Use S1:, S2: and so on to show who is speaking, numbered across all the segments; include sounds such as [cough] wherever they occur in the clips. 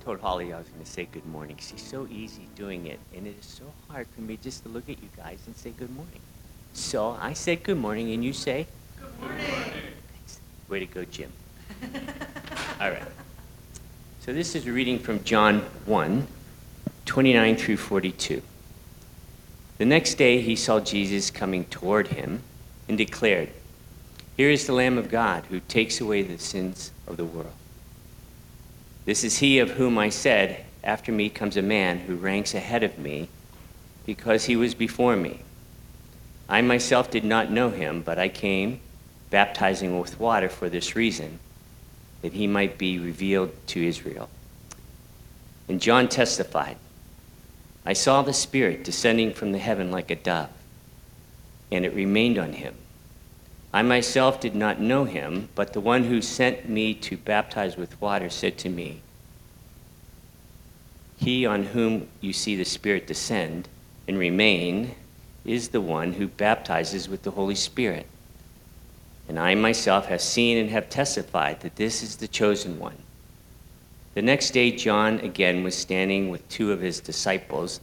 S1: Good morning. I told Holly I was going to say good morning. She's so easy doing it, and it is so hard for me just to look at you guys and say good morning. So I said good morning, and you say? Good morning. Thanks. Way to go, Jim. [laughs] All right. So this is a reading from John 1, 29 through 42. The next day he saw Jesus coming toward him and declared, Here is the Lamb of God who takes away the sins of the world. This is he of whom I said, After me comes a man who ranks ahead of me because he was before me. I myself did not know him, but I came baptizing with water for this reason, that he might be revealed to Israel. And John testified, I saw the Spirit descending from the heaven like a dove, and it remained on him. I myself did not know him, but the one who sent me to baptize with water said to me, He on whom you see the Spirit descend and remain is the one who baptizes with the Holy Spirit. And I myself have seen and have testified that this is the chosen one. The next day, John again was standing with two of his disciples,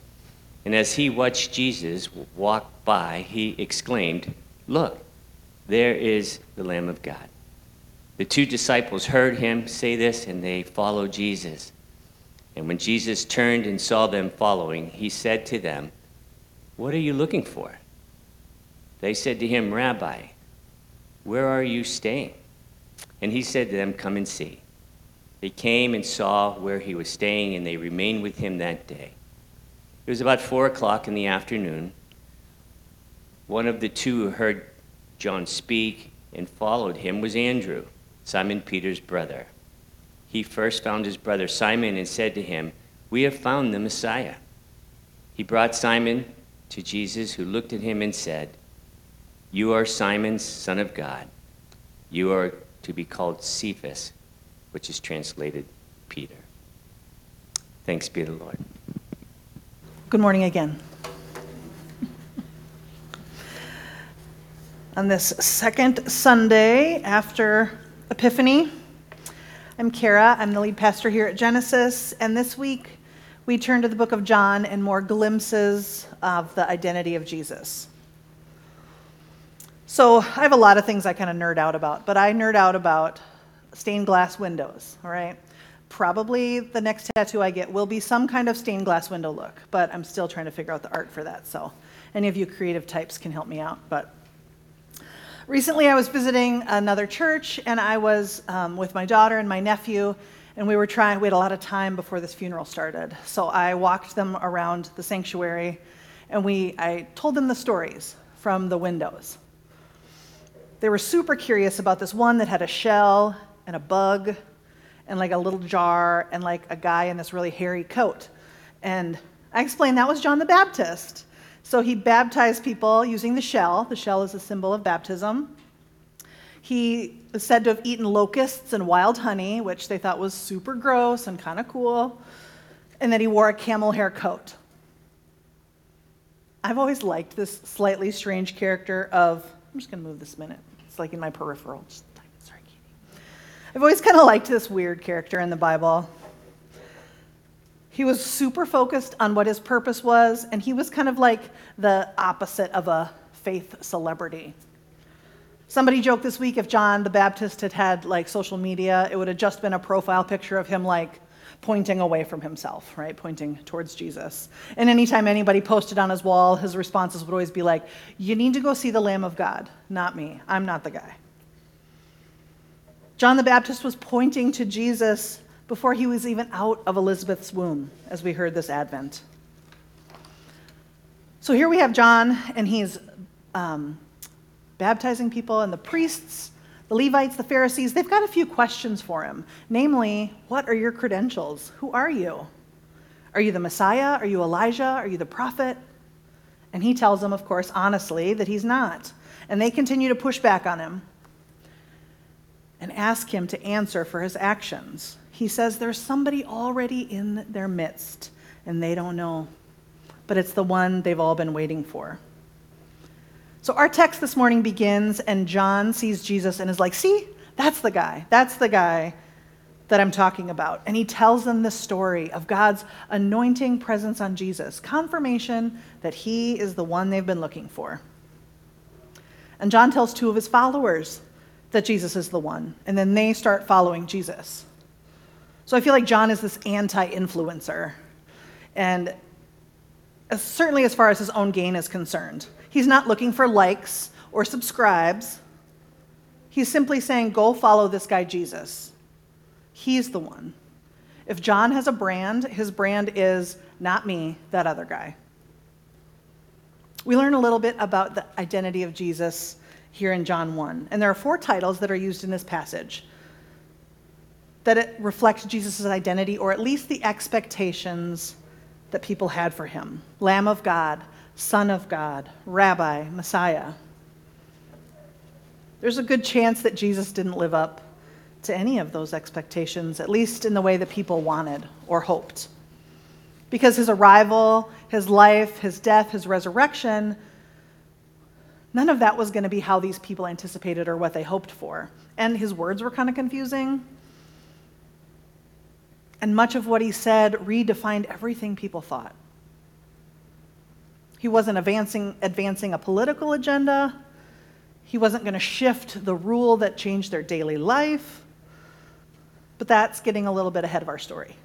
S1: and as he watched Jesus walk by, he exclaimed, Look, there is the Lamb of God. The two disciples heard him say this, and they followed Jesus. And when Jesus turned and saw them following, he said to them, What are you looking for? They said to him, Rabbi, where are you staying? And he said to them, Come and see. They came and saw where he was staying, and they remained with him that day. It was about four o'clock in the afternoon. One of the two heard John speak and followed him was Andrew, Simon Peter's brother. He first found his brother Simon and said to him, We have found the Messiah. He brought Simon to Jesus, who looked at him and said, You are Simon, son of God. You are to be called Cephas, which is translated Peter. Thanks be to the Lord.
S2: Good morning again. On this second Sunday after Epiphany, I'm Kara. I'm the lead pastor here at Genesis, and this week we turn to the book of John and more glimpses of the identity of Jesus. So, I have a lot of things I kind of nerd out about, but I nerd out about stained glass windows, all right? Probably the next tattoo I get will be some kind of stained glass window look, but I'm still trying to figure out the art for that. So, any of you creative types can help me out. But recently I was visiting another church and I was um, with my daughter and my nephew, and we were trying, we had a lot of time before this funeral started. So, I walked them around the sanctuary and we, I told them the stories from the windows. They were super curious about this one that had a shell and a bug and like a little jar and like a guy in this really hairy coat. And I explained that was John the Baptist. So he baptized people using the shell. The shell is a symbol of baptism. He is said to have eaten locusts and wild honey, which they thought was super gross and kind of cool. And that he wore a camel hair coat. I've always liked this slightly strange character of, I'm just going to move this minute. It's like in my peripheral. Just, sorry, Katie. I've always kind of liked this weird character in the Bible. He was super focused on what his purpose was, and he was kind of like the opposite of a faith celebrity. Somebody joked this week if John the Baptist had had like social media, it would have just been a profile picture of him like pointing away from himself, right? Pointing towards Jesus. And anytime anybody posted on his wall, his responses would always be like, You need to go see the Lamb of God, not me. I'm not the guy. John the Baptist was pointing to Jesus before he was even out of Elizabeth's womb, as we heard this Advent. So here we have John, and he's um, baptizing people, and the priests, the Levites, the Pharisees, they've got a few questions for him. Namely, what are your credentials? Who are you? Are you the Messiah? Are you Elijah? Are you the prophet? And he tells them, of course, honestly, that he's not. And they continue to push back on him and ask him to answer for his actions. He says there's somebody already in their midst, and they don't know. But it's the one they've all been waiting for. So our text this morning begins, and John sees Jesus and is like, See, that's the guy. That's the guy that I'm talking about. And he tells them the story of God's anointing presence on Jesus, confirmation that he is the one they've been looking for. And John tells two of his followers that Jesus is the one, and then they start following Jesus. So I feel like John is this anti influencer. And certainly as far as his own gain is concerned, he's not looking for likes or subscribes. He's simply saying, go follow this guy, Jesus. He's the one. If John has a brand, his brand is not me, that other guy. We learn a little bit about the identity of Jesus here in John 1. And there are four titles that are used in this passage that it reflects Jesus' identity, or at least the expectations that people had for him Lamb of God, Son of God, Rabbi, Messiah. There's a good chance that Jesus didn't live up to any of those expectations, at least in the way that people wanted or hoped. Because his arrival, his life, his death, his resurrection None of that was going to be how these people anticipated or what they hoped for. And his words were kind of confusing. And much of what he said redefined everything people thought. He wasn't advancing, advancing a political agenda. He wasn't going to shift the rule that changed their daily life. But that's getting a little bit ahead of our story.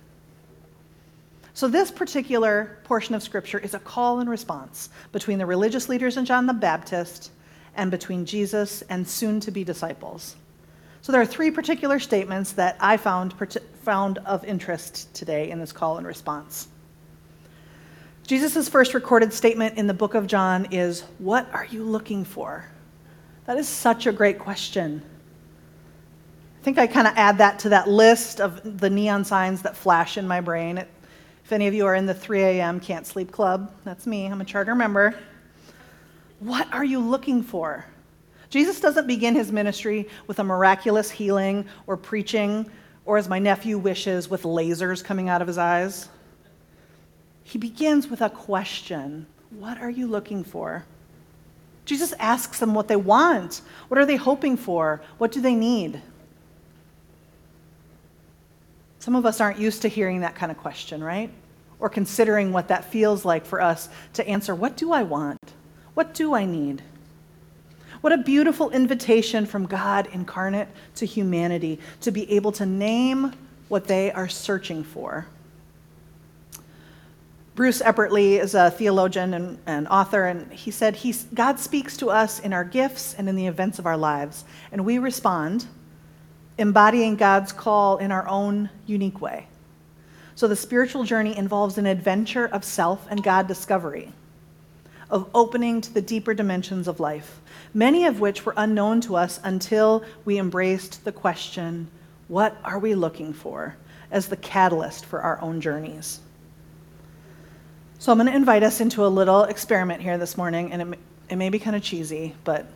S2: So, this particular portion of Scripture is a call and response between the religious leaders and John the Baptist and between Jesus and soon to be disciples. So, there are three particular statements that I found, found of interest today in this call and response. Jesus' first recorded statement in the book of John is, What are you looking for? That is such a great question. I think I kind of add that to that list of the neon signs that flash in my brain. If any of you are in the 3 a.m. can't sleep club, that's me, I'm a charter member. What are you looking for? Jesus doesn't begin his ministry with a miraculous healing or preaching, or as my nephew wishes, with lasers coming out of his eyes. He begins with a question What are you looking for? Jesus asks them what they want. What are they hoping for? What do they need? Some of us aren't used to hearing that kind of question, right? or considering what that feels like for us to answer what do I want? What do I need? What a beautiful invitation from God incarnate to humanity to be able to name what they are searching for. Bruce Epperly is a theologian and, and author, and he said, He's, God speaks to us in our gifts and in the events of our lives, and we respond, embodying God's call in our own unique way. So the spiritual journey involves an adventure of self and God discovery, of opening to the deeper dimensions of life, many of which were unknown to us until we embraced the question what are we looking for as the catalyst for our own journeys? So I'm going to invite us into a little experiment here this morning, and it may, it may be kind of cheesy, but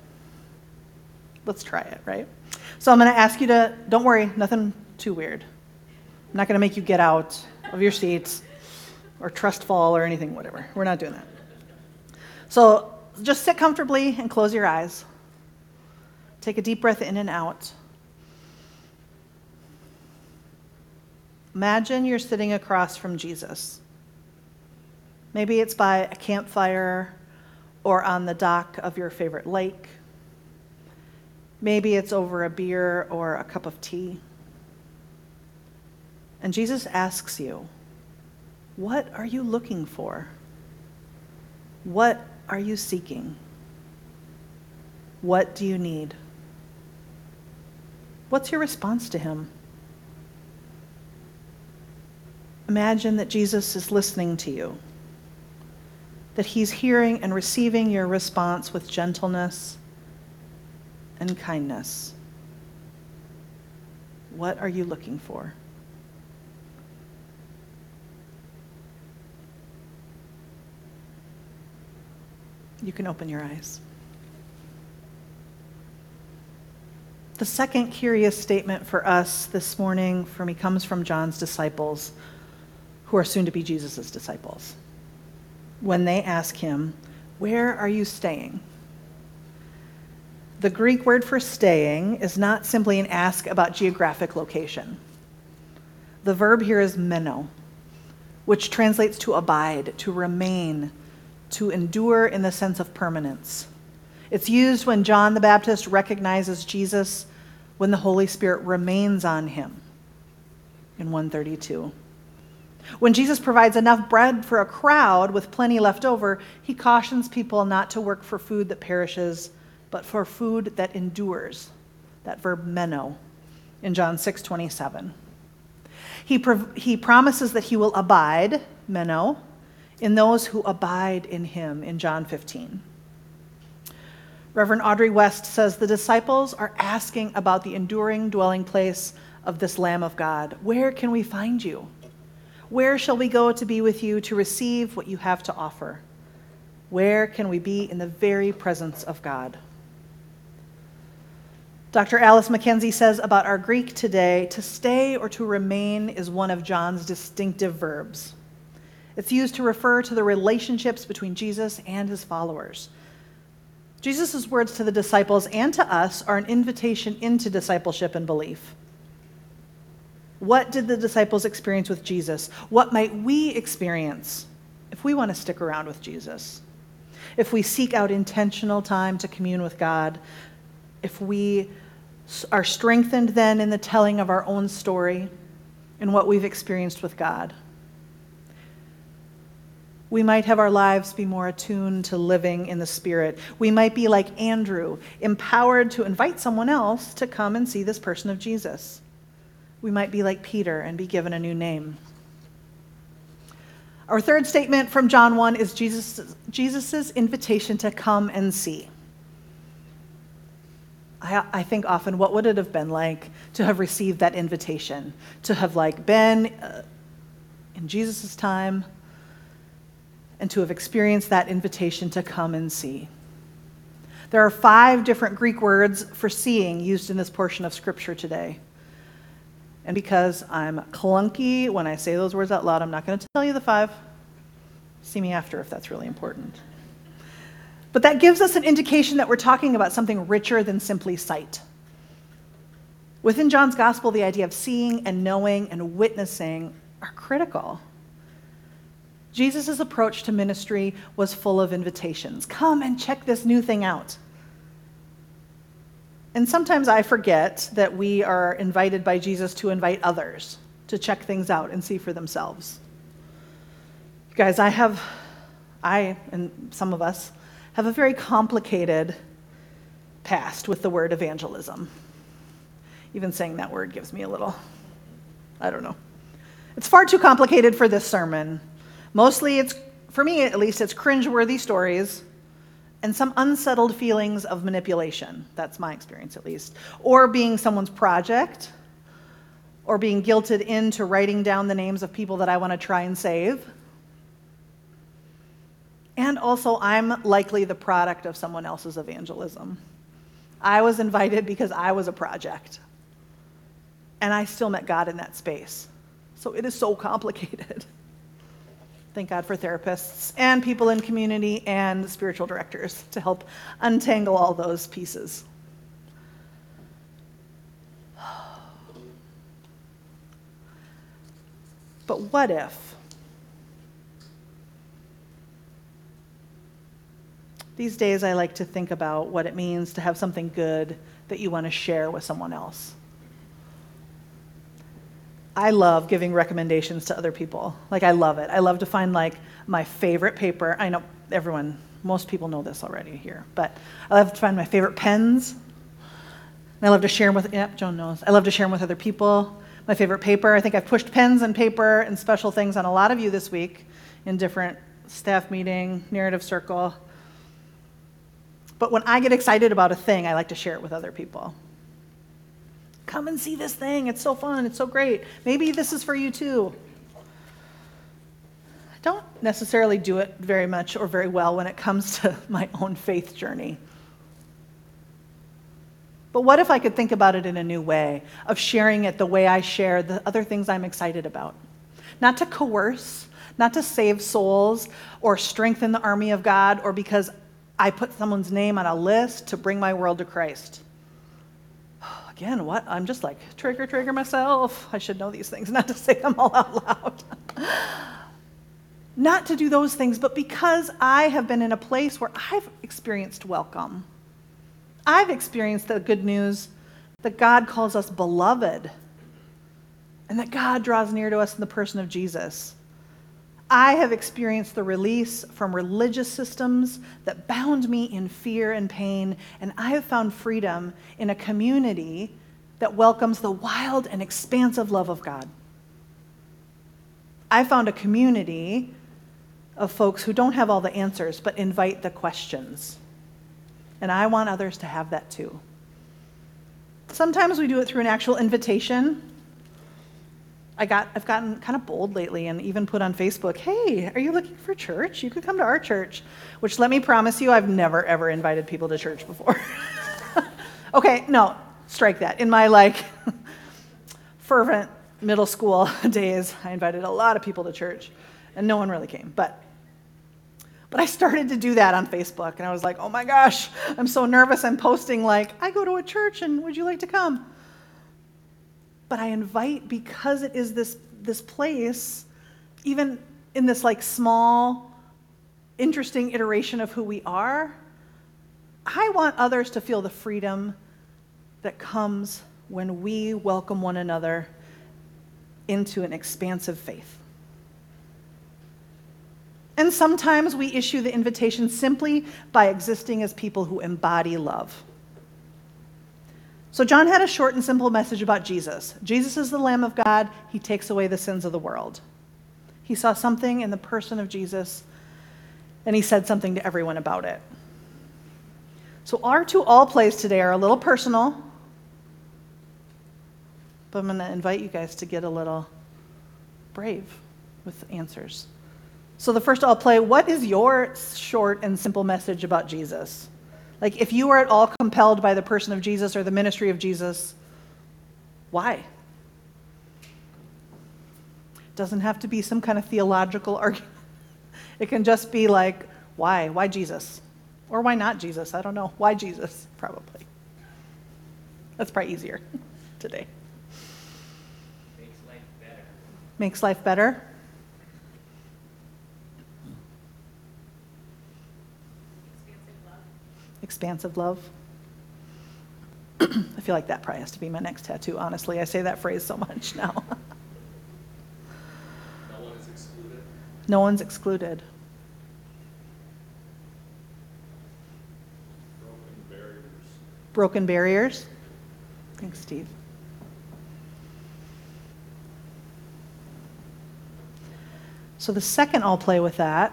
S2: let's try it, right? So I'm going to ask you to, don't worry, nothing too weird. I'm not going to make you get out of your seats or trust fall or anything, whatever. We're not doing that. So just sit comfortably and close your eyes. Take a deep breath in and out. Imagine you're sitting across from Jesus. Maybe it's by a campfire or on the dock of your favorite lake. Maybe it's over a beer or a cup of tea. And Jesus asks you, What are you looking for? What are you seeking? What do you need? What's your response to him? Imagine that Jesus is listening to you, that he's hearing and receiving your response with gentleness and kindness. What are you looking for? You can open your eyes. The second curious statement for us this morning for me comes from John's disciples, who are soon to be Jesus' disciples. When they ask him, Where are you staying? The Greek word for staying is not simply an ask about geographic location. The verb here is meno, which translates to abide, to remain, to endure in the sense of permanence. It's used when John the Baptist recognizes Jesus when the Holy Spirit remains on him in 132. When Jesus provides enough bread for a crowd with plenty left over, he cautions people not to work for food that perishes, but for food that endures. That verb meno in John 6:27. He, he promises that he will abide, meno, in those who abide in him in John 15. Reverend Audrey West says the disciples are asking about the enduring dwelling place of this Lamb of God. Where can we find you? Where shall we go to be with you to receive what you have to offer? Where can we be in the very presence of God? Dr. Alyce McKenzie says about our Greek today to stay or to remain is one of John's distinctive verbs. It's used to refer to the relationships between Jesus and his followers. Jesus' words to the disciples and to us are an invitation into discipleship and belief. What did the disciples experience with Jesus? What might we experience if we want to stick around with Jesus? If we seek out intentional time to commune with God, if we are strengthened then in the telling of our own story and what we've experienced with God we might have our lives be more attuned to living in the Spirit. We might be like Andrew, empowered to invite someone else to come and see this person of Jesus. We might be like Peter and be given a new name. Our third statement from John 1 is Jesus' Jesus's invitation to come and see. I, I think often, what would it have been like to have received that invitation? To have like been uh, in Jesus' time, and to have experienced that invitation to come and see. There are five different Greek words for seeing used in this portion of Scripture today. And because I'm clunky when I say those words out loud, I'm not going to tell you the five. See me after if that's really important. But that gives us an indication that we're talking about something richer than simply sight. Within John's gospel, the idea of seeing and knowing and witnessing are critical. Jesus' approach to ministry was full of invitations. Come and check this new thing out. And sometimes I forget that we are invited by Jesus to invite others to check things out and see for themselves. guys, I have, I and some of us have a very complicated past with the word evangelism. Even saying that word gives me a little, I don't know. It's far too complicated for this sermon. Mostly, it's, for me at least, it's cringeworthy stories and some unsettled feelings of manipulation. That's my experience at least. Or being someone's project, or being guilted into writing down the names of people that I want to try and save. And also, I'm likely the product of someone else's evangelism. I was invited because I was a project. And I still met God in that space. So it is so complicated. [laughs] Thank God for therapists and people in community and spiritual directors to help untangle all those pieces. But what if? These days, I like to think about what it means to have something good that you want to share with someone else. I love giving recommendations to other people. Like, I love it. I love to find, like, my favorite paper. I know everyone, most people know this already here, but I love to find my favorite pens. And I love to share them with, yep, Joan knows. I love to share them with other people. My favorite paper. I think I've pushed pens and paper and special things on a lot of you this week in different staff meeting, narrative circle. But when I get excited about a thing, I like to share it with other people. Come and see this thing. It's so fun. It's so great. Maybe this is for you too. I don't necessarily do it very much or very well when it comes to [laughs] my own faith journey. But what if I could think about it in a new way, of sharing it the way I share the other things I'm excited about? Not to coerce, not to save souls or strengthen the army of God, or because I put someone's name on a list to bring my world to Christ again, what? I'm just like, trigger, trigger myself. I should know these things, [laughs] not to say them all out loud. not to do those things, but because I have been in a place where I've experienced welcome. I've experienced the good news that God calls us beloved and that God draws near to us in the person of Jesus. I have experienced the release from religious systems that bound me in fear and pain, and I have found freedom in a community that welcomes the wild and expansive love of God. I found a community of folks who don't have all the answers, but invite the questions. And I want others to have that too. Sometimes we do it through an actual invitation I got, I've gotten kind of bold lately and even put on Facebook, hey, are you looking for church? You could come to our church. Which let me promise you, I've never ever invited people to church before. [laughs] okay, no, strike that. In my like fervent middle school [laughs] days, I invited a lot of people to church and no one really came. But but I started to do that on Facebook and I was like, oh my gosh, I'm so nervous. I'm posting like, I go to a church and would you like to come? But I invite because it is this, this place, even in this like small, interesting iteration of who we are, I want others to feel the freedom that comes when we welcome one another into an expansive faith. And sometimes we issue the invitation simply by existing as people who embody love. So, John had a short and simple message about Jesus. Jesus is the Lamb of God, he takes away the sins of the world. He saw something in the person of Jesus, and he said something to everyone about it. So, our two all plays today are a little personal, but I'm going to invite you guys to get a little brave with answers. So, the first all play what is your short and simple message about Jesus? Like, if you are at all compelled by the person of Jesus or the ministry of Jesus, why? It doesn't have to be some kind of theological [laughs] argument. It can just be like, why? Why Jesus? Or why not Jesus? I don't know. Why Jesus? Probably. That's probably easier [laughs] today.
S1: Makes life better.
S2: Makes life better? Expansive love. [clears throat] I feel like that probably has to be my next tattoo, honestly. I say that phrase so [laughs] much now.
S3: no one is excluded.
S2: No one's excluded.
S3: Broken barriers.
S2: Broken barriers. Thanks, Steve. So the second all play with that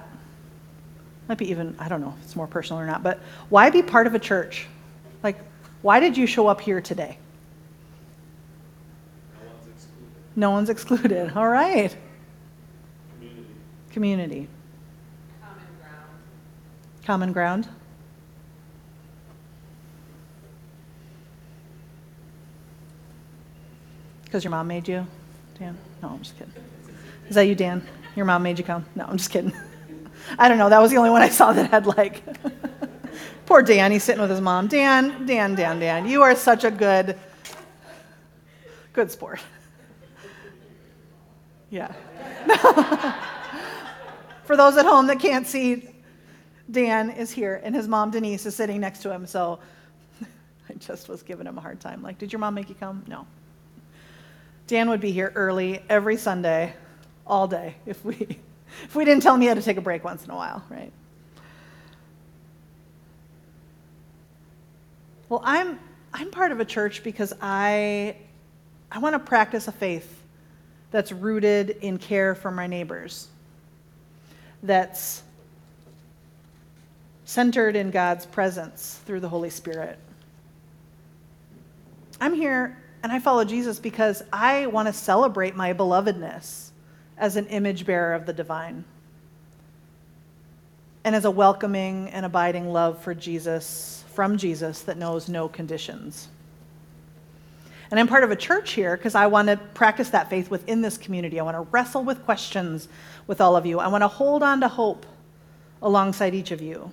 S2: might be even, I don't know if it's more personal or not, but why be part of a church? Like, why did you show up here today?
S3: No one's excluded.
S2: No one's excluded. All right.
S3: Community.
S2: Community.
S4: Common ground.
S2: Common ground. Because your mom made you, Dan? No, I'm just kidding. Is that you, Dan? Your mom made you come? No, I'm just kidding. [laughs] I don't know. That was the only one I saw that had like. [laughs] Poor Dan. He's sitting with his mom. Dan, Dan, Dan, Dan. You are such a good, good sport. [laughs] Yeah. [laughs] For those at home that can't see, Dan is here, and his mom Denise is sitting next to him. So I just was giving him a hard time. Like, did your mom make you come? No. Dan would be here early every Sunday, all day, if we, if we didn't tell he had to take a break once in a while, right? Well, I'm, I'm part of a church because I, I want to practice a faith that's rooted in care for my neighbors, that's centered in God's presence through the Holy Spirit. I'm here and I follow Jesus because I want to celebrate my belovedness as an image bearer of the divine and as a welcoming and abiding love for Jesus, from Jesus, that knows no conditions. And I'm part of a church here because I want to practice that faith within this community. I want to wrestle with questions with all of you. I want to hold on to hope alongside each of you.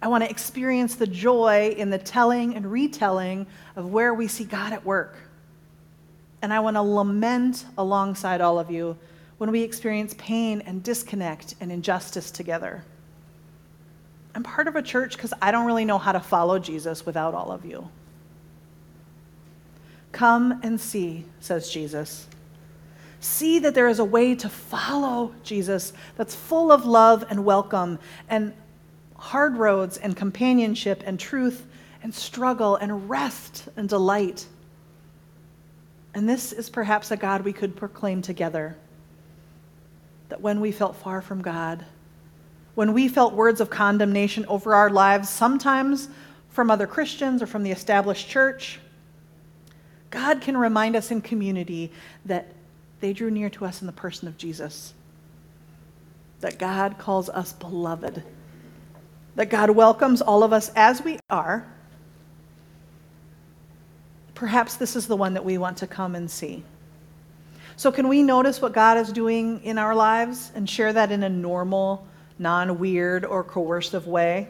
S2: I want to experience the joy in the telling and retelling of where we see God at work. And I want to lament alongside all of you when we experience pain and disconnect and injustice together. I'm part of a church because I don't really know how to follow Jesus without all of you. Come and see, says Jesus. See that there is a way to follow Jesus that's full of love and welcome and hard roads and companionship and truth and struggle and rest and delight. And this is perhaps a God we could proclaim together. That when we felt far from God, when we felt words of condemnation over our lives, sometimes from other Christians or from the established church, God can remind us in community that they drew near to us in the person of Jesus. That God calls us beloved. That God welcomes all of us as we are. Perhaps this is the one that we want to come and see. So, can we notice what God is doing in our lives and share that in a normal, non weird, or coercive way?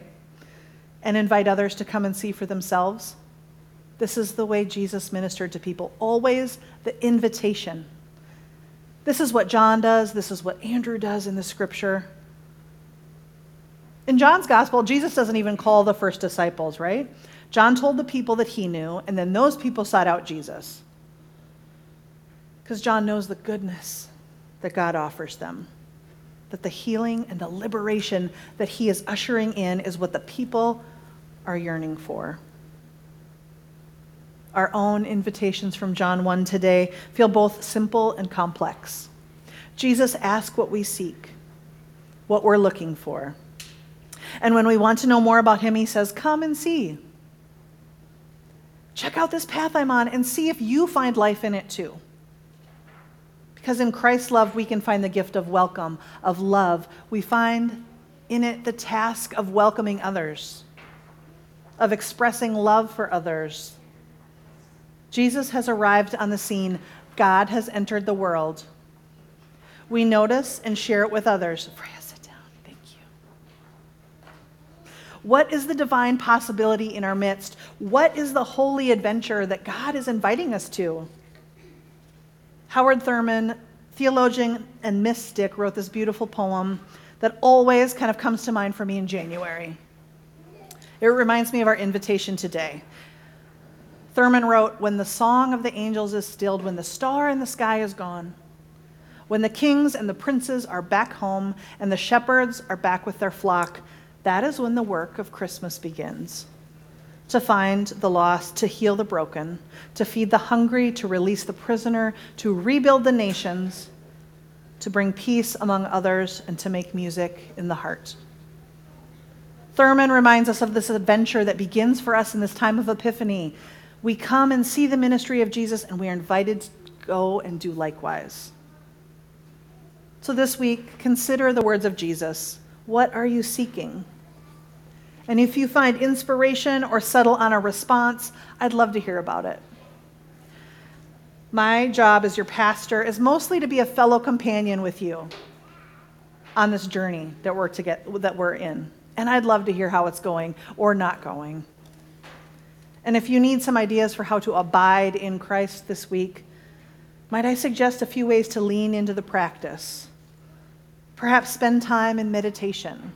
S2: And invite others to come and see for themselves? This is the way Jesus ministered to people, always the invitation. This is what John does, this is what Andrew does in the scripture. In John's gospel, Jesus doesn't even call the first disciples, right? John told the people that he knew, and then those people sought out Jesus. Because John knows the goodness that God offers them, that the healing and the liberation that he is ushering in is what the people are yearning for our own invitations from John 1 today feel both simple and complex. Jesus asks what we seek, what we're looking for. And when we want to know more about him, he says, Come and see. Check out this path I'm on and see if you find life in it too. Because in Christ's love, we can find the gift of welcome, of love. We find in it the task of welcoming others, of expressing love for others, Jesus has arrived on the scene. God has entered the world. We notice and share it with others. Freya, sit down. Thank you. What is the divine possibility in our midst? What is the holy adventure that God is inviting us to? Howard Thurman, theologian and mystic, wrote this beautiful poem that always kind of comes to mind for me in January. It reminds me of our invitation today. Thurman wrote, When the song of the angels is stilled, when the star in the sky is gone, when the kings and the princes are back home and the shepherds are back with their flock, that is when the work of Christmas begins. To find the lost, to heal the broken, to feed the hungry, to release the prisoner, to rebuild the nations, to bring peace among others, and to make music in the heart. Thurman reminds us of this adventure that begins for us in this time of Epiphany we come and see the ministry of Jesus, and we are invited to go and do likewise. So this week, consider the words of Jesus. What are you seeking? And if you find inspiration or settle on a response, I'd love to hear about it. My job as your pastor is mostly to be a fellow companion with you on this journey that we're to get that we're in. And I'd love to hear how it's going or not going. And if you need some ideas for how to abide in Christ this week, might I suggest a few ways to lean into the practice? Perhaps spend time in meditation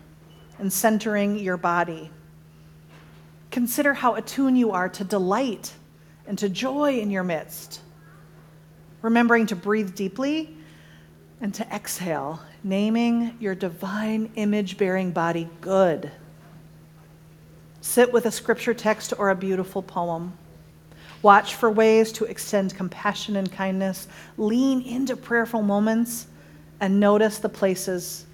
S2: and centering your body. Consider how attuned you are to delight and to joy in your midst. remembering to breathe deeply and to exhale, naming your divine image bearing body good. Sit with a scripture text or a beautiful poem. Watch for ways to extend compassion and kindness. Lean into prayerful moments and notice the places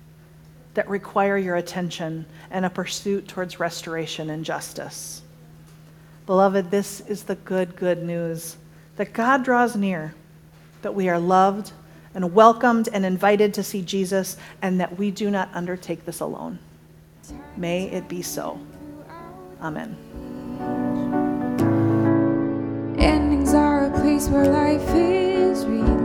S2: that require your attention and a pursuit towards restoration and justice. Beloved, this is the good, good news that God draws near, that we are loved and welcomed and invited to see Jesus, and that we do not undertake this alone. May it be so. Amen.
S5: Endings are a place where life is remade.